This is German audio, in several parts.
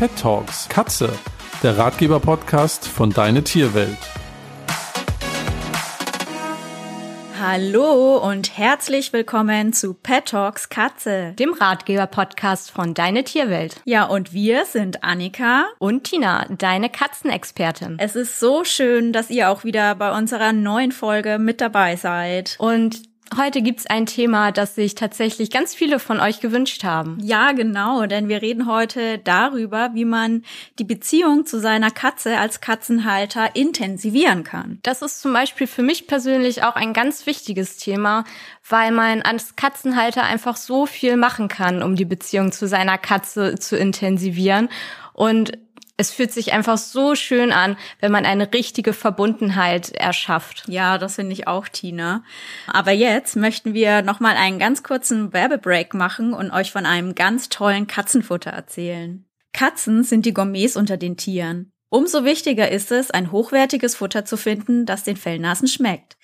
Pet Talks Katze, der Ratgeber-Podcast von Deine Tierwelt. Hallo und herzlich willkommen zu Pet Talks Katze, dem Ratgeber-Podcast von Deine Tierwelt. Ja, und wir sind Annika und Tina, deine Katzenexpertin. Es ist so schön, dass ihr auch wieder bei unserer neuen Folge mit dabei seid. Und Heute gibt's ein Thema, das sich tatsächlich ganz viele von euch gewünscht haben. Ja, genau, denn wir reden heute darüber, wie man die Beziehung zu seiner Katze als Katzenhalter intensivieren kann. Das ist zum Beispiel für mich persönlich auch ein ganz wichtiges Thema, weil man als Katzenhalter einfach so viel machen kann, um die Beziehung zu seiner Katze zu intensivieren. Und es fühlt sich einfach so schön an, wenn man eine richtige Verbundenheit erschafft. Ja, das finde ich auch, Tina. Aber jetzt möchten wir nochmal einen ganz kurzen Werbebreak machen und euch von einem ganz tollen Katzenfutter erzählen. Katzen sind die Gourmets unter den Tieren. Umso wichtiger ist es, ein hochwertiges Futter zu finden, das den Fellnasen schmeckt.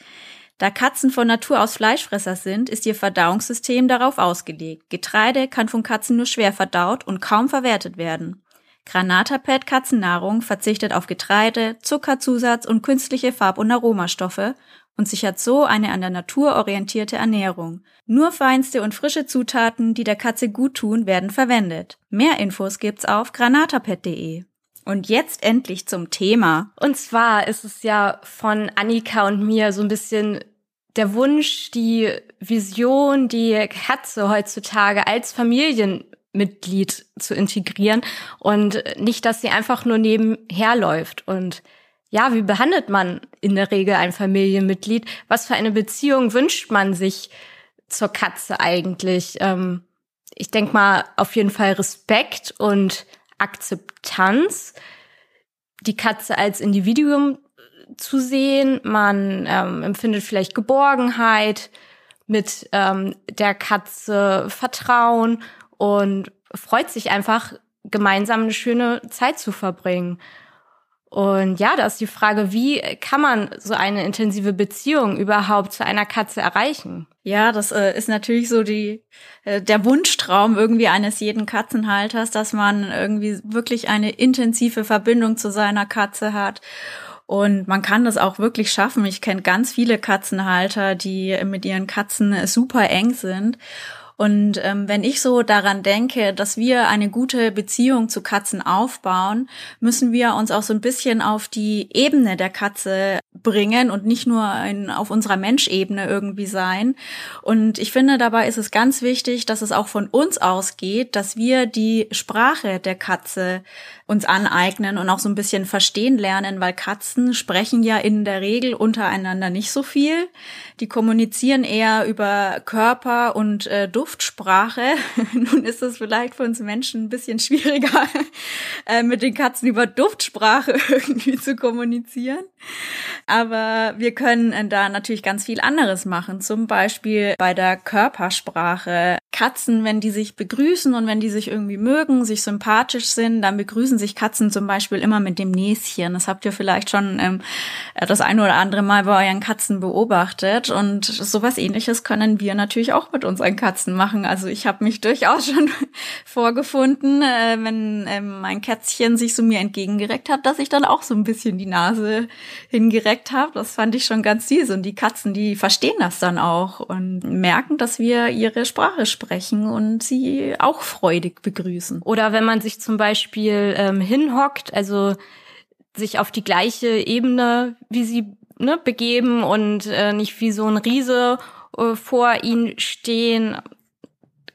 Da Katzen von Natur aus Fleischfresser sind, ist ihr Verdauungssystem darauf ausgelegt. Getreide kann von Katzen nur schwer verdaut und kaum verwertet werden. Granatapet Katzennahrung verzichtet auf Getreide, Zuckerzusatz und künstliche Farb- und Aromastoffe und sichert so eine an der Natur orientierte Ernährung. Nur feinste und frische Zutaten, die der Katze gut tun, werden verwendet. Mehr Infos gibt's auf granatapet.de. Und jetzt endlich zum Thema. Und zwar ist es ja von Annika und mir so ein bisschen der Wunsch, die Vision, die Katze heutzutage als Familien Mitglied zu integrieren und nicht, dass sie einfach nur nebenher läuft. Und ja, wie behandelt man in der Regel ein Familienmitglied? Was für eine Beziehung wünscht man sich zur Katze eigentlich? Ähm, ich denke mal auf jeden Fall Respekt und Akzeptanz. Die Katze als Individuum zu sehen. Man ähm, empfindet vielleicht Geborgenheit mit ähm, der Katze, Vertrauen und freut sich einfach, gemeinsam eine schöne Zeit zu verbringen. Und ja, da ist die Frage, wie kann man so eine intensive Beziehung überhaupt zu einer Katze erreichen? Ja, das äh, ist natürlich so die äh, der Wunschtraum irgendwie eines jeden Katzenhalters, dass man irgendwie wirklich eine intensive Verbindung zu seiner Katze hat. Und man kann das auch wirklich schaffen. Ich kenne ganz viele Katzenhalter, die mit ihren Katzen super eng sind. Und ähm, wenn ich so daran denke, dass wir eine gute Beziehung zu Katzen aufbauen, müssen wir uns auch so ein bisschen auf die Ebene der Katze bringen und nicht nur in, auf unserer Menschebene irgendwie sein. Und ich finde, dabei ist es ganz wichtig, dass es auch von uns ausgeht, dass wir die Sprache der Katze uns aneignen und auch so ein bisschen verstehen lernen, weil Katzen sprechen ja in der Regel untereinander nicht so viel. Die kommunizieren eher über Körper und äh, Duftsprache. Nun ist es vielleicht für uns Menschen ein bisschen schwieriger, äh, mit den Katzen über Duftsprache irgendwie zu kommunizieren. Aber wir können äh, da natürlich ganz viel anderes machen. Zum Beispiel bei der Körpersprache. Katzen, wenn die sich begrüßen und wenn die sich irgendwie mögen, sich sympathisch sind, dann begrüßen sich Katzen zum Beispiel immer mit dem Näschen. Das habt ihr vielleicht schon ähm, das eine oder andere Mal bei euren Katzen beobachtet. Und sowas ähnliches können wir natürlich auch mit unseren Katzen machen. Also ich habe mich durchaus schon vorgefunden, äh, wenn äh, mein Kätzchen sich so mir entgegengereckt hat, dass ich dann auch so ein bisschen die Nase hingereckt habe. Das fand ich schon ganz süß. Und die Katzen, die verstehen das dann auch und merken, dass wir ihre Sprache sprechen sprechen und sie auch freudig begrüßen. Oder wenn man sich zum Beispiel ähm, hinhockt, also sich auf die gleiche Ebene wie sie ne, begeben und äh, nicht wie so ein Riese äh, vor ihnen stehen.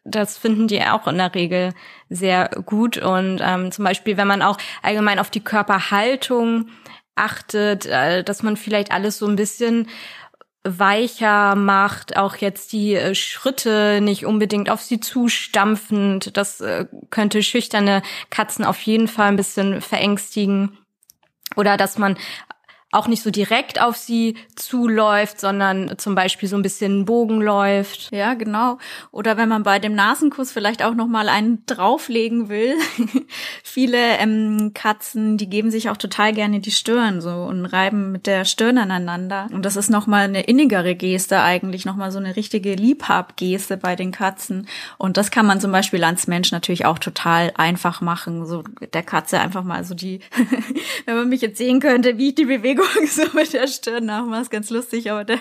Das finden die auch in der Regel sehr gut. Und ähm, zum Beispiel, wenn man auch allgemein auf die Körperhaltung achtet, äh, dass man vielleicht alles so ein bisschen weicher macht, auch jetzt die äh, Schritte nicht unbedingt auf sie zustampfend. Das äh, könnte schüchterne Katzen auf jeden Fall ein bisschen verängstigen. Oder dass man auch nicht so direkt auf sie zuläuft, sondern zum Beispiel so ein bisschen Bogen läuft. Ja, genau. Oder wenn man bei dem Nasenkuss vielleicht auch noch mal einen drauflegen will. Viele ähm, Katzen, die geben sich auch total gerne die Stirn so und reiben mit der Stirn aneinander. Und das ist noch mal eine innigere Geste eigentlich, noch mal so eine richtige Liebhabgeste bei den Katzen. Und das kann man zum Beispiel als Mensch natürlich auch total einfach machen. So der Katze einfach mal so die, wenn man mich jetzt sehen könnte, wie ich die Bewegung so mit der Stirn nachmache, ist ganz lustig, aber der,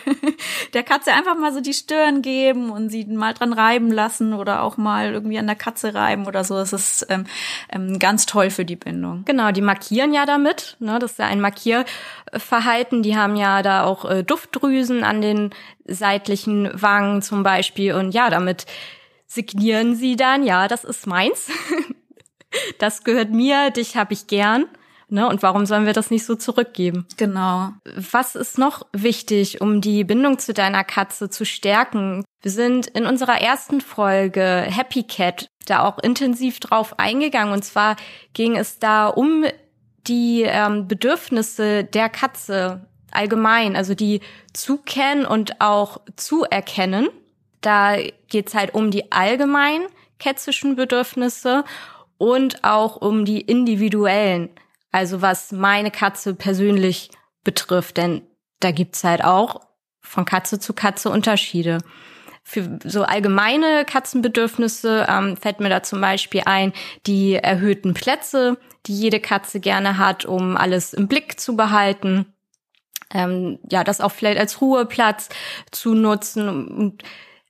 der Katze einfach mal so die Stirn geben und sie mal dran reiben lassen oder auch mal irgendwie an der Katze reiben oder so. Das ist ähm, ähm, ganz toll für die Bindung. Genau, die markieren ja damit. Ne? Das ist ja ein Markierverhalten. Die haben ja da auch äh, Duftdrüsen an den seitlichen Wangen zum Beispiel. Und ja, damit signieren sie dann, ja, das ist meins. das gehört mir, dich habe ich gern. Ne? Und warum sollen wir das nicht so zurückgeben? Genau. Was ist noch wichtig, um die Bindung zu deiner Katze zu stärken? Wir sind in unserer ersten Folge Happy Cat da auch intensiv drauf eingegangen. Und zwar ging es da um die ähm, Bedürfnisse der Katze allgemein, also die zu kennen und auch zu erkennen. Da geht's halt um die allgemein kätzischen Bedürfnisse und auch um die individuellen. Also was meine Katze persönlich betrifft, denn da gibt's halt auch von Katze zu Katze Unterschiede. Für so allgemeine Katzenbedürfnisse ähm, fällt mir da zum Beispiel ein die erhöhten Plätze, die jede Katze gerne hat, um alles im Blick zu behalten. Ähm, ja, das auch vielleicht als Ruheplatz zu nutzen und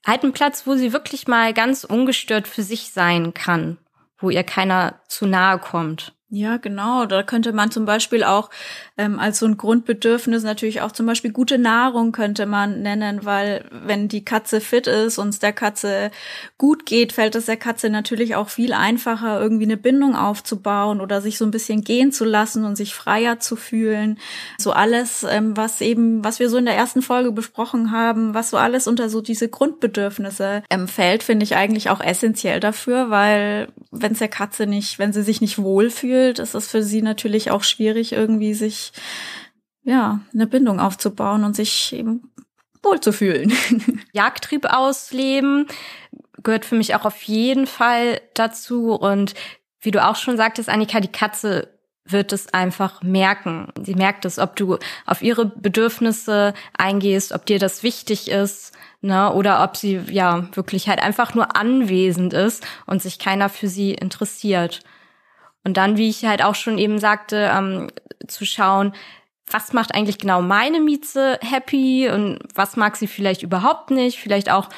halt einen Platz, wo sie wirklich mal ganz ungestört für sich sein kann, wo ihr keiner zu nahe kommt. Ja, genau. Da könnte man zum Beispiel auch ähm, als so ein Grundbedürfnis natürlich auch zum Beispiel gute Nahrung könnte man nennen, weil wenn die Katze fit ist und es der Katze gut geht, fällt es der Katze natürlich auch viel einfacher, irgendwie eine Bindung aufzubauen oder sich so ein bisschen gehen zu lassen und sich freier zu fühlen. So alles, ähm, was eben, was wir so in der ersten Folge besprochen haben, was so alles unter so diese Grundbedürfnisse ähm, fällt, finde ich eigentlich auch essentiell dafür, weil wenn es der Katze nicht, wenn sie sich nicht wohlfühlt, fühlt, ist es für sie natürlich auch schwierig, irgendwie sich, ja, eine Bindung aufzubauen und sich eben wohl zu fühlen. Jagdtrieb ausleben gehört für mich auch auf jeden Fall dazu. Und wie du auch schon sagtest, Annika, die Katze wird es einfach merken. Sie merkt es, ob du auf ihre Bedürfnisse eingehst, ob dir das wichtig ist, ne, oder ob sie ja wirklich halt einfach nur anwesend ist und sich keiner für sie interessiert. Und dann, wie ich halt auch schon eben sagte, ähm, zu schauen, was macht eigentlich genau meine Mieze happy und was mag sie vielleicht überhaupt nicht, vielleicht auch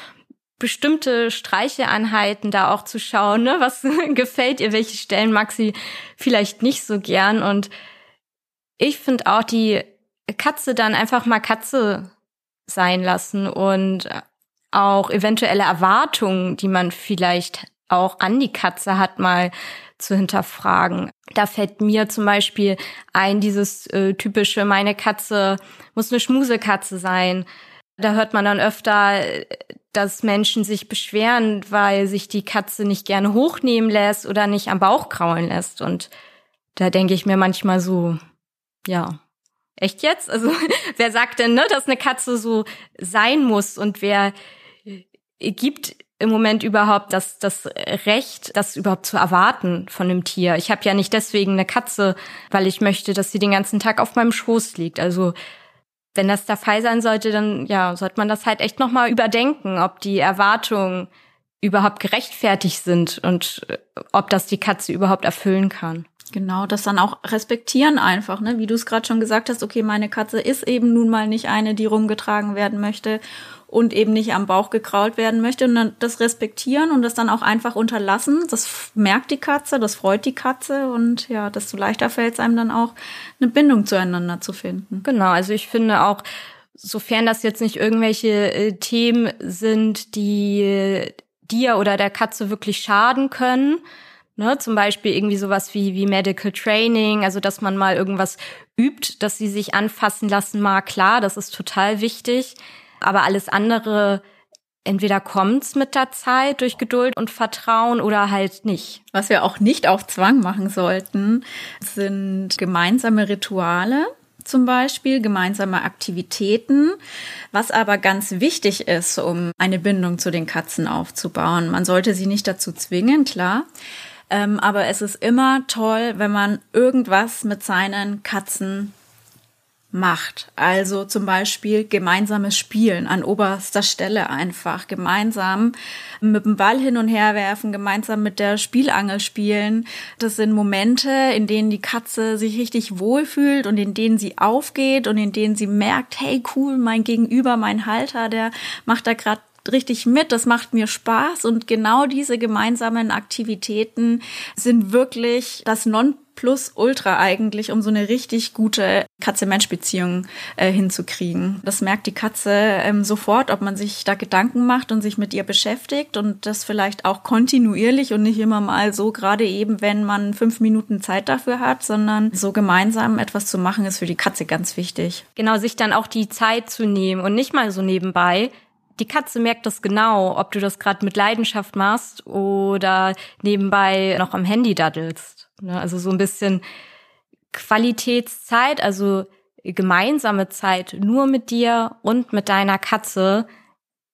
bestimmte Streicheeinheiten da auch zu schauen, ne? was gefällt ihr, welche Stellen mag sie vielleicht nicht so gern und ich finde auch die Katze dann einfach mal Katze sein lassen und auch eventuelle Erwartungen, die man vielleicht auch an die Katze hat, mal zu hinterfragen. Da fällt mir zum Beispiel ein, dieses äh, typische, meine Katze muss eine Schmusekatze sein. Da hört man dann öfter, dass Menschen sich beschweren, weil sich die Katze nicht gerne hochnehmen lässt oder nicht am Bauch kraulen lässt. Und da denke ich mir manchmal so, ja, echt jetzt? Also wer sagt denn, ne, dass eine Katze so sein muss und wer gibt im Moment überhaupt das, das Recht, das überhaupt zu erwarten von einem Tier. Ich habe ja nicht deswegen eine Katze, weil ich möchte, dass sie den ganzen Tag auf meinem Schoß liegt. Also wenn das der Fall sein sollte, dann ja, sollte man das halt echt nochmal überdenken, ob die Erwartungen überhaupt gerechtfertigt sind und äh, ob das die Katze überhaupt erfüllen kann. Genau, das dann auch respektieren einfach, ne? Wie du es gerade schon gesagt hast, okay, meine Katze ist eben nun mal nicht eine, die rumgetragen werden möchte und eben nicht am Bauch gekrault werden möchte und dann das respektieren und das dann auch einfach unterlassen. Das merkt die Katze, das freut die Katze und ja, desto leichter fällt es einem dann auch, eine Bindung zueinander zu finden. Genau, also ich finde auch, sofern das jetzt nicht irgendwelche äh, Themen sind, die dir oder der Katze wirklich schaden können, Ne, zum Beispiel irgendwie sowas wie, wie Medical Training, also dass man mal irgendwas übt, dass sie sich anfassen lassen mag. Klar, das ist total wichtig aber alles andere entweder kommt's mit der Zeit durch Geduld und Vertrauen oder halt nicht. Was wir auch nicht auf Zwang machen sollten, sind gemeinsame Rituale. zum Beispiel, gemeinsame Aktivitäten, was aber ganz wichtig ist, um eine Bindung zu den Katzen aufzubauen. Man sollte sie nicht dazu zwingen, klar. Ähm, aber es ist immer toll, wenn man irgendwas mit seinen Katzen macht. Also zum Beispiel gemeinsames Spielen an oberster Stelle einfach. Gemeinsam mit dem Ball hin und her werfen, gemeinsam mit der Spielangel spielen. Das sind Momente, in denen die Katze sich richtig wohlfühlt und in denen sie aufgeht und in denen sie merkt, hey cool, mein Gegenüber, mein Halter, der macht da gerade richtig mit, das macht mir Spaß und genau diese gemeinsamen Aktivitäten sind wirklich das Non plus Ultra eigentlich, um so eine richtig gute Katze-Mensch-Beziehung äh, hinzukriegen. Das merkt die Katze ähm, sofort, ob man sich da Gedanken macht und sich mit ihr beschäftigt und das vielleicht auch kontinuierlich und nicht immer mal so gerade eben, wenn man fünf Minuten Zeit dafür hat, sondern so gemeinsam etwas zu machen, ist für die Katze ganz wichtig. Genau, sich dann auch die Zeit zu nehmen und nicht mal so nebenbei, die Katze merkt das genau, ob du das gerade mit Leidenschaft machst oder nebenbei noch am Handy daddelst. Ne? Also so ein bisschen Qualitätszeit, also gemeinsame Zeit nur mit dir und mit deiner Katze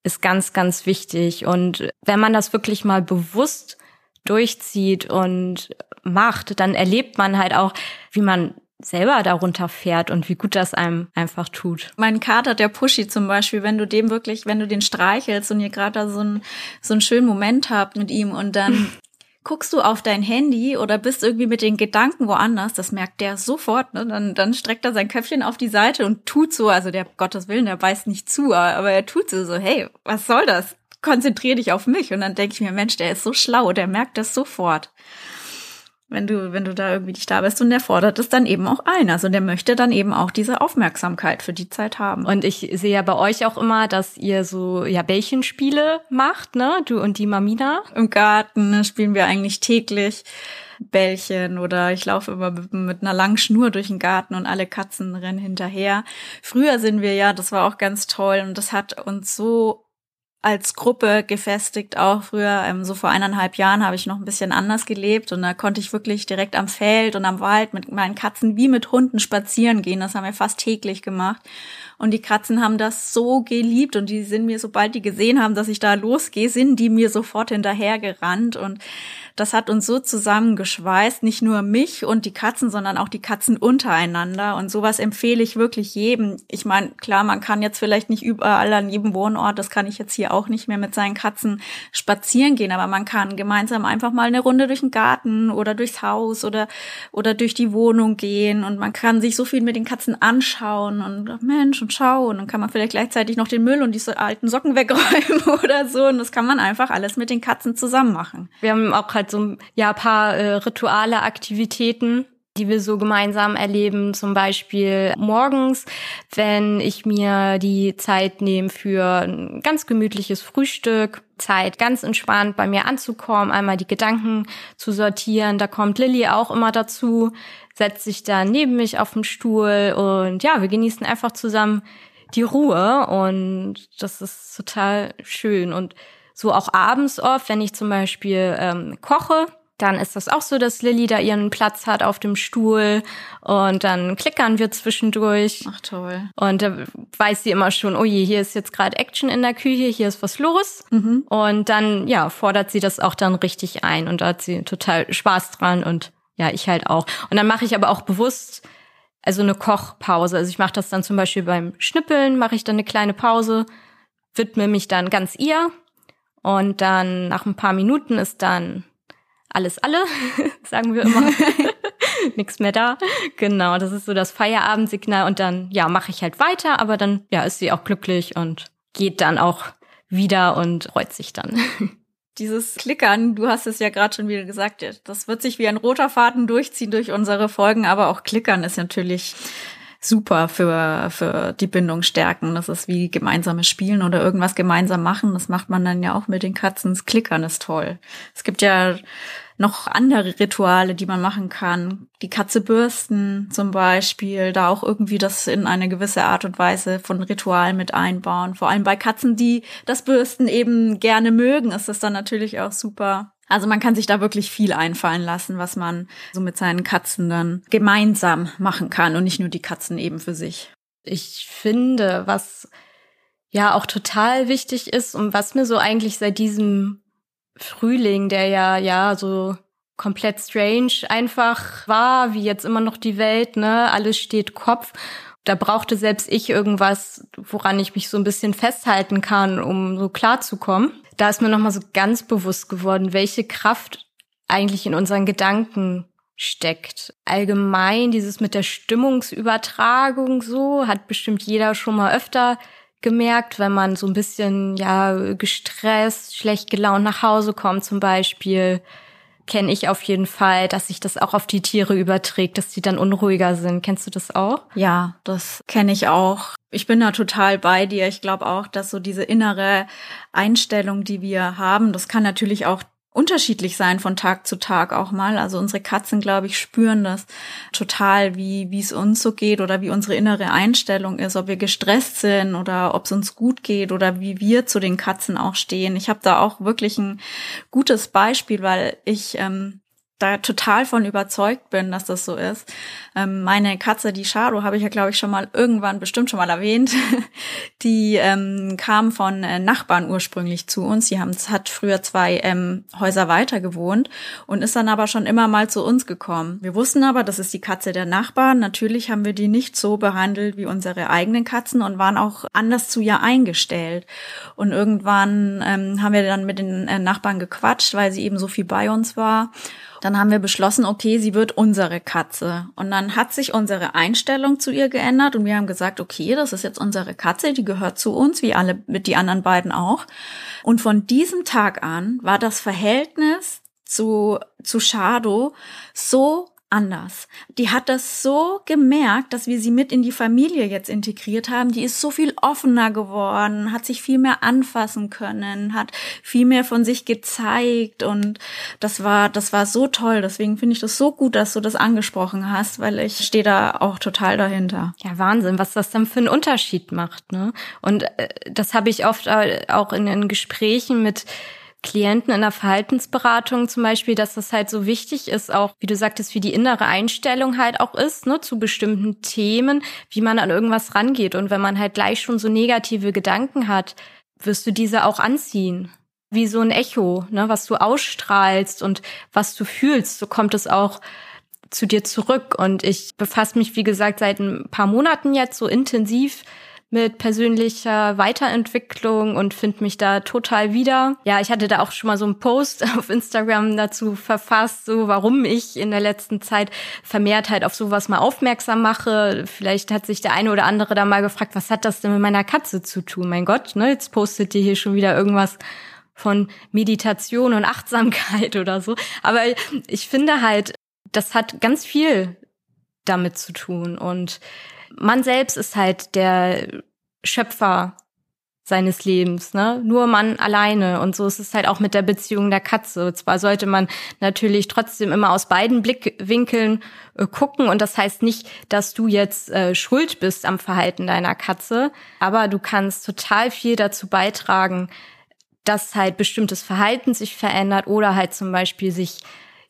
ist ganz, ganz wichtig. Und wenn man das wirklich mal bewusst durchzieht und macht, dann erlebt man halt auch, wie man selber darunter fährt und wie gut das einem einfach tut. Mein Kater, der Pushy zum Beispiel, wenn du dem wirklich, wenn du den streichelst und ihr gerade da so, ein, so einen schönen Moment habt mit ihm und dann guckst du auf dein Handy oder bist irgendwie mit den Gedanken woanders, das merkt der sofort, ne? Dann, dann streckt er sein Köpfchen auf die Seite und tut so, also der Gottes Willen, der beißt nicht zu, aber er tut so, so, hey, was soll das? Konzentrier dich auf mich. Und dann denke ich mir, Mensch, der ist so schlau, der merkt das sofort wenn du, wenn du da irgendwie nicht da bist und der fordert es dann eben auch ein. Also der möchte dann eben auch diese Aufmerksamkeit für die Zeit haben. Und ich sehe ja bei euch auch immer, dass ihr so ja Bällchenspiele macht, ne? Du und die Mamina. Im Garten ne, spielen wir eigentlich täglich Bällchen oder ich laufe immer mit, mit einer langen Schnur durch den Garten und alle Katzen rennen hinterher. Früher sind wir ja, das war auch ganz toll und das hat uns so als Gruppe gefestigt auch früher. Ähm, so vor eineinhalb Jahren habe ich noch ein bisschen anders gelebt und da konnte ich wirklich direkt am Feld und am Wald mit meinen Katzen wie mit Hunden spazieren gehen. Das haben wir fast täglich gemacht. Und die Katzen haben das so geliebt und die sind mir, sobald die gesehen haben, dass ich da losgehe, sind die mir sofort hinterhergerannt und das hat uns so zusammengeschweißt, nicht nur mich und die Katzen, sondern auch die Katzen untereinander. Und sowas empfehle ich wirklich jedem. Ich meine, klar, man kann jetzt vielleicht nicht überall an jedem Wohnort, das kann ich jetzt hier auch nicht mehr mit seinen Katzen spazieren gehen, aber man kann gemeinsam einfach mal eine Runde durch den Garten oder durchs Haus oder, oder durch die Wohnung gehen und man kann sich so viel mit den Katzen anschauen und Mensch und schauen. Und dann kann man vielleicht gleichzeitig noch den Müll und diese alten Socken wegräumen oder so. Und das kann man einfach alles mit den Katzen zusammen machen. Wir haben auch halt so ja paar äh, Rituale, Aktivitäten, die wir so gemeinsam erleben. Zum Beispiel morgens, wenn ich mir die Zeit nehme für ein ganz gemütliches Frühstück, Zeit ganz entspannt bei mir anzukommen, einmal die Gedanken zu sortieren. Da kommt Lilly auch immer dazu, setzt sich dann neben mich auf den Stuhl und ja, wir genießen einfach zusammen die Ruhe und das ist total schön und so auch abends oft, wenn ich zum Beispiel ähm, koche, dann ist das auch so, dass Lilly da ihren Platz hat auf dem Stuhl und dann klickern wir zwischendurch. Ach toll. Und da weiß sie immer schon, oh je, hier ist jetzt gerade Action in der Küche, hier ist was los. Mhm. Und dann, ja, fordert sie das auch dann richtig ein und da hat sie total Spaß dran und ja, ich halt auch. Und dann mache ich aber auch bewusst also eine Kochpause. Also ich mache das dann zum Beispiel beim Schnippeln, mache ich dann eine kleine Pause, widme mich dann ganz ihr und dann nach ein paar Minuten ist dann alles alle, sagen wir immer. Nichts mehr da. Genau, das ist so das Feierabendsignal und dann ja, mache ich halt weiter, aber dann ja, ist sie auch glücklich und geht dann auch wieder und freut sich dann. Dieses Klickern, du hast es ja gerade schon wieder gesagt, das wird sich wie ein roter Faden durchziehen durch unsere Folgen, aber auch Klickern ist natürlich super für, für die Bindung stärken. Das ist wie gemeinsames Spielen oder irgendwas gemeinsam machen. Das macht man dann ja auch mit den Katzen. Das Klickern ist toll. Es gibt ja noch andere Rituale, die man machen kann. Die Katze bürsten zum Beispiel, da auch irgendwie das in eine gewisse Art und Weise von Ritual mit einbauen. Vor allem bei Katzen, die das Bürsten eben gerne mögen, ist das dann natürlich auch super Also man kann sich da wirklich viel einfallen lassen, was man so mit seinen Katzen dann gemeinsam machen kann und nicht nur die Katzen eben für sich. Ich finde, was ja auch total wichtig ist und was mir so eigentlich seit diesem Frühling, der ja ja so komplett strange einfach war, wie jetzt immer noch die Welt, ne, alles steht Kopf. Da brauchte selbst ich irgendwas, woran ich mich so ein bisschen festhalten kann, um so klarzukommen da ist mir nochmal so ganz bewusst geworden, welche Kraft eigentlich in unseren Gedanken steckt. Allgemein dieses mit der Stimmungsübertragung so hat bestimmt jeder schon mal öfter gemerkt, wenn man so ein bisschen ja gestresst, schlecht gelaunt nach Hause kommt zum Beispiel, kenne ich auf jeden Fall, dass sich das auch auf die Tiere überträgt, dass die dann unruhiger sind. Kennst du das auch? Ja, das kenne ich auch. Ich bin da total bei dir. Ich glaube auch, dass so diese innere Einstellung, die wir haben, das kann natürlich auch unterschiedlich sein von Tag zu Tag auch mal. Also unsere Katzen, glaube ich, spüren das total, wie wie es uns so geht oder wie unsere innere Einstellung ist, ob wir gestresst sind oder ob es uns gut geht oder wie wir zu den Katzen auch stehen. Ich habe da auch wirklich ein gutes Beispiel, weil ich ähm, da total von überzeugt bin, dass das so ist. Ähm, meine Katze, die Charo, habe ich ja, glaube ich, schon mal irgendwann bestimmt schon mal erwähnt. die ähm, kam von äh, Nachbarn ursprünglich zu uns. Sie haben, hat früher zwei ähm, Häuser weiter gewohnt und ist dann aber schon immer mal zu uns gekommen. Wir wussten aber, das ist die Katze der Nachbarn. Natürlich haben wir die nicht so behandelt wie unsere eigenen Katzen und waren auch anders zu ihr eingestellt. Und irgendwann ähm, haben wir dann mit den äh, Nachbarn gequatscht, weil sie eben so viel bei uns war. Dann haben wir beschlossen, okay, sie wird unsere Katze. Und dann hat sich unsere Einstellung zu ihr geändert und wir haben gesagt, okay, das ist jetzt unsere Katze, die gehört zu uns, wie alle mit die anderen beiden auch. Und von diesem Tag an war das Verhältnis zu, zu Shadow so anders. Die hat das so gemerkt, dass wir sie mit in die Familie jetzt integriert haben. Die ist so viel offener geworden, hat sich viel mehr anfassen können, hat viel mehr von sich gezeigt und das war, das war so toll. Deswegen finde ich das so gut, dass du das angesprochen hast, weil ich stehe da auch total dahinter. Ja, Wahnsinn, was das dann für einen Unterschied macht, ne? Und äh, das habe ich oft auch in den Gesprächen mit Klienten in der Verhaltensberatung zum Beispiel, dass das halt so wichtig ist, auch wie du sagtest, wie die innere Einstellung halt auch ist, ne, zu bestimmten Themen, wie man an irgendwas rangeht. Und wenn man halt gleich schon so negative Gedanken hat, wirst du diese auch anziehen. Wie so ein Echo, ne, was du ausstrahlst und was du fühlst, so kommt es auch zu dir zurück. Und ich befasse mich, wie gesagt, seit ein paar Monaten jetzt so intensiv mit persönlicher Weiterentwicklung und finde mich da total wieder. Ja, ich hatte da auch schon mal so einen Post auf Instagram dazu verfasst, so warum ich in der letzten Zeit vermehrt halt auf sowas mal aufmerksam mache. Vielleicht hat sich der eine oder andere da mal gefragt, was hat das denn mit meiner Katze zu tun? Mein Gott, ne, jetzt postet ihr hier schon wieder irgendwas von Meditation und Achtsamkeit oder so. Aber ich finde halt, das hat ganz viel damit zu tun und man selbst ist halt der Schöpfer seines Lebens, ne? Nur man alleine. Und so ist es halt auch mit der Beziehung der Katze. Zwar sollte man natürlich trotzdem immer aus beiden Blickwinkeln äh, gucken. Und das heißt nicht, dass du jetzt äh, schuld bist am Verhalten deiner Katze. Aber du kannst total viel dazu beitragen, dass halt bestimmtes Verhalten sich verändert oder halt zum Beispiel sich,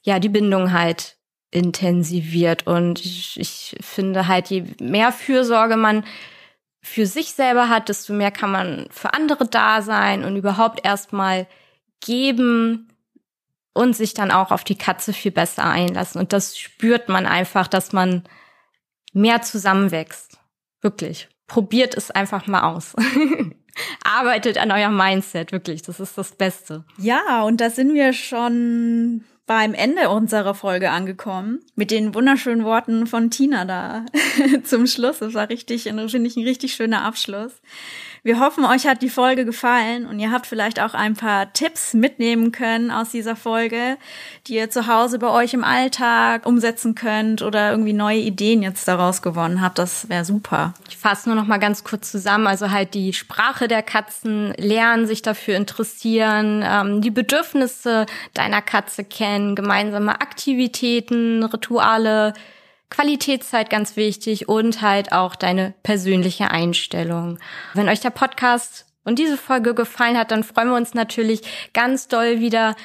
ja, die Bindung halt intensiviert. Und ich, ich finde halt, je mehr Fürsorge man für sich selber hat, desto mehr kann man für andere da sein und überhaupt erstmal geben und sich dann auch auf die Katze viel besser einlassen. Und das spürt man einfach, dass man mehr zusammenwächst. Wirklich. Probiert es einfach mal aus. Arbeitet an eurem Mindset, wirklich. Das ist das Beste. Ja, und da sind wir schon beim Ende unserer Folge angekommen. Mit den wunderschönen Worten von Tina da zum Schluss. Das war richtig, finde ich, ein richtig schöner Abschluss. Wir hoffen, euch hat die Folge gefallen und ihr habt vielleicht auch ein paar Tipps mitnehmen können aus dieser Folge, die ihr zu Hause bei euch im Alltag umsetzen könnt oder irgendwie neue Ideen jetzt daraus gewonnen habt. Das wäre super. Ich fasse nur noch mal ganz kurz zusammen. Also halt die Sprache der Katzen lernen, sich dafür interessieren, ähm, die Bedürfnisse deiner Katze kennen, gemeinsame Aktivitäten, Rituale, Qualitätszeit ganz wichtig und halt auch deine persönliche Einstellung. Wenn euch der Podcast und diese Folge gefallen hat, dann freuen wir uns natürlich ganz doll wieder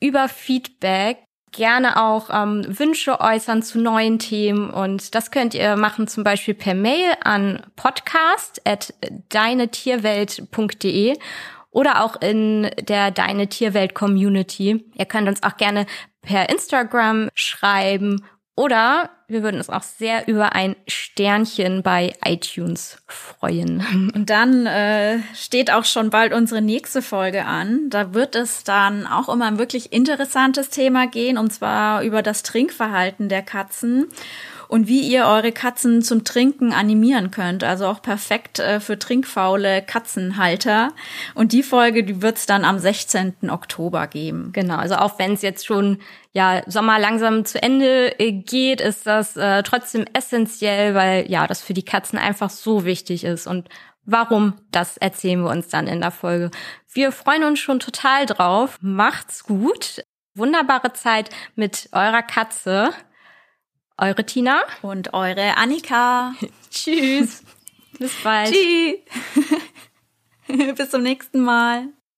über Feedback gerne auch ähm, Wünsche äußern zu neuen Themen und das könnt ihr machen zum Beispiel per Mail an podcast@deinetierwelt.de oder auch in der Deine Tierwelt Community. Ihr könnt uns auch gerne per Instagram schreiben oder wir würden uns auch sehr über ein Sternchen bei iTunes freuen. Und dann äh, steht auch schon bald unsere nächste Folge an. Da wird es dann auch um ein wirklich interessantes Thema gehen, und zwar über das Trinkverhalten der Katzen und wie ihr eure Katzen zum Trinken animieren könnt. Also auch perfekt äh, für trinkfaule Katzenhalter. Und die Folge, die wird's dann am 16. Oktober geben. Genau, also auch wenn es jetzt schon ja Sommer langsam zu Ende äh, geht, ist das äh, trotzdem essentiell, weil ja das für die Katzen einfach so wichtig ist. Und Warum? Das erzählen wir uns dann in der Folge. Wir freuen uns schon total drauf. Macht's gut. Wunderbare Zeit mit eurer Katze. Eure Tina und eure Annika. Tschüss. Bis bald. Tschüss. Bis zum nächsten Mal.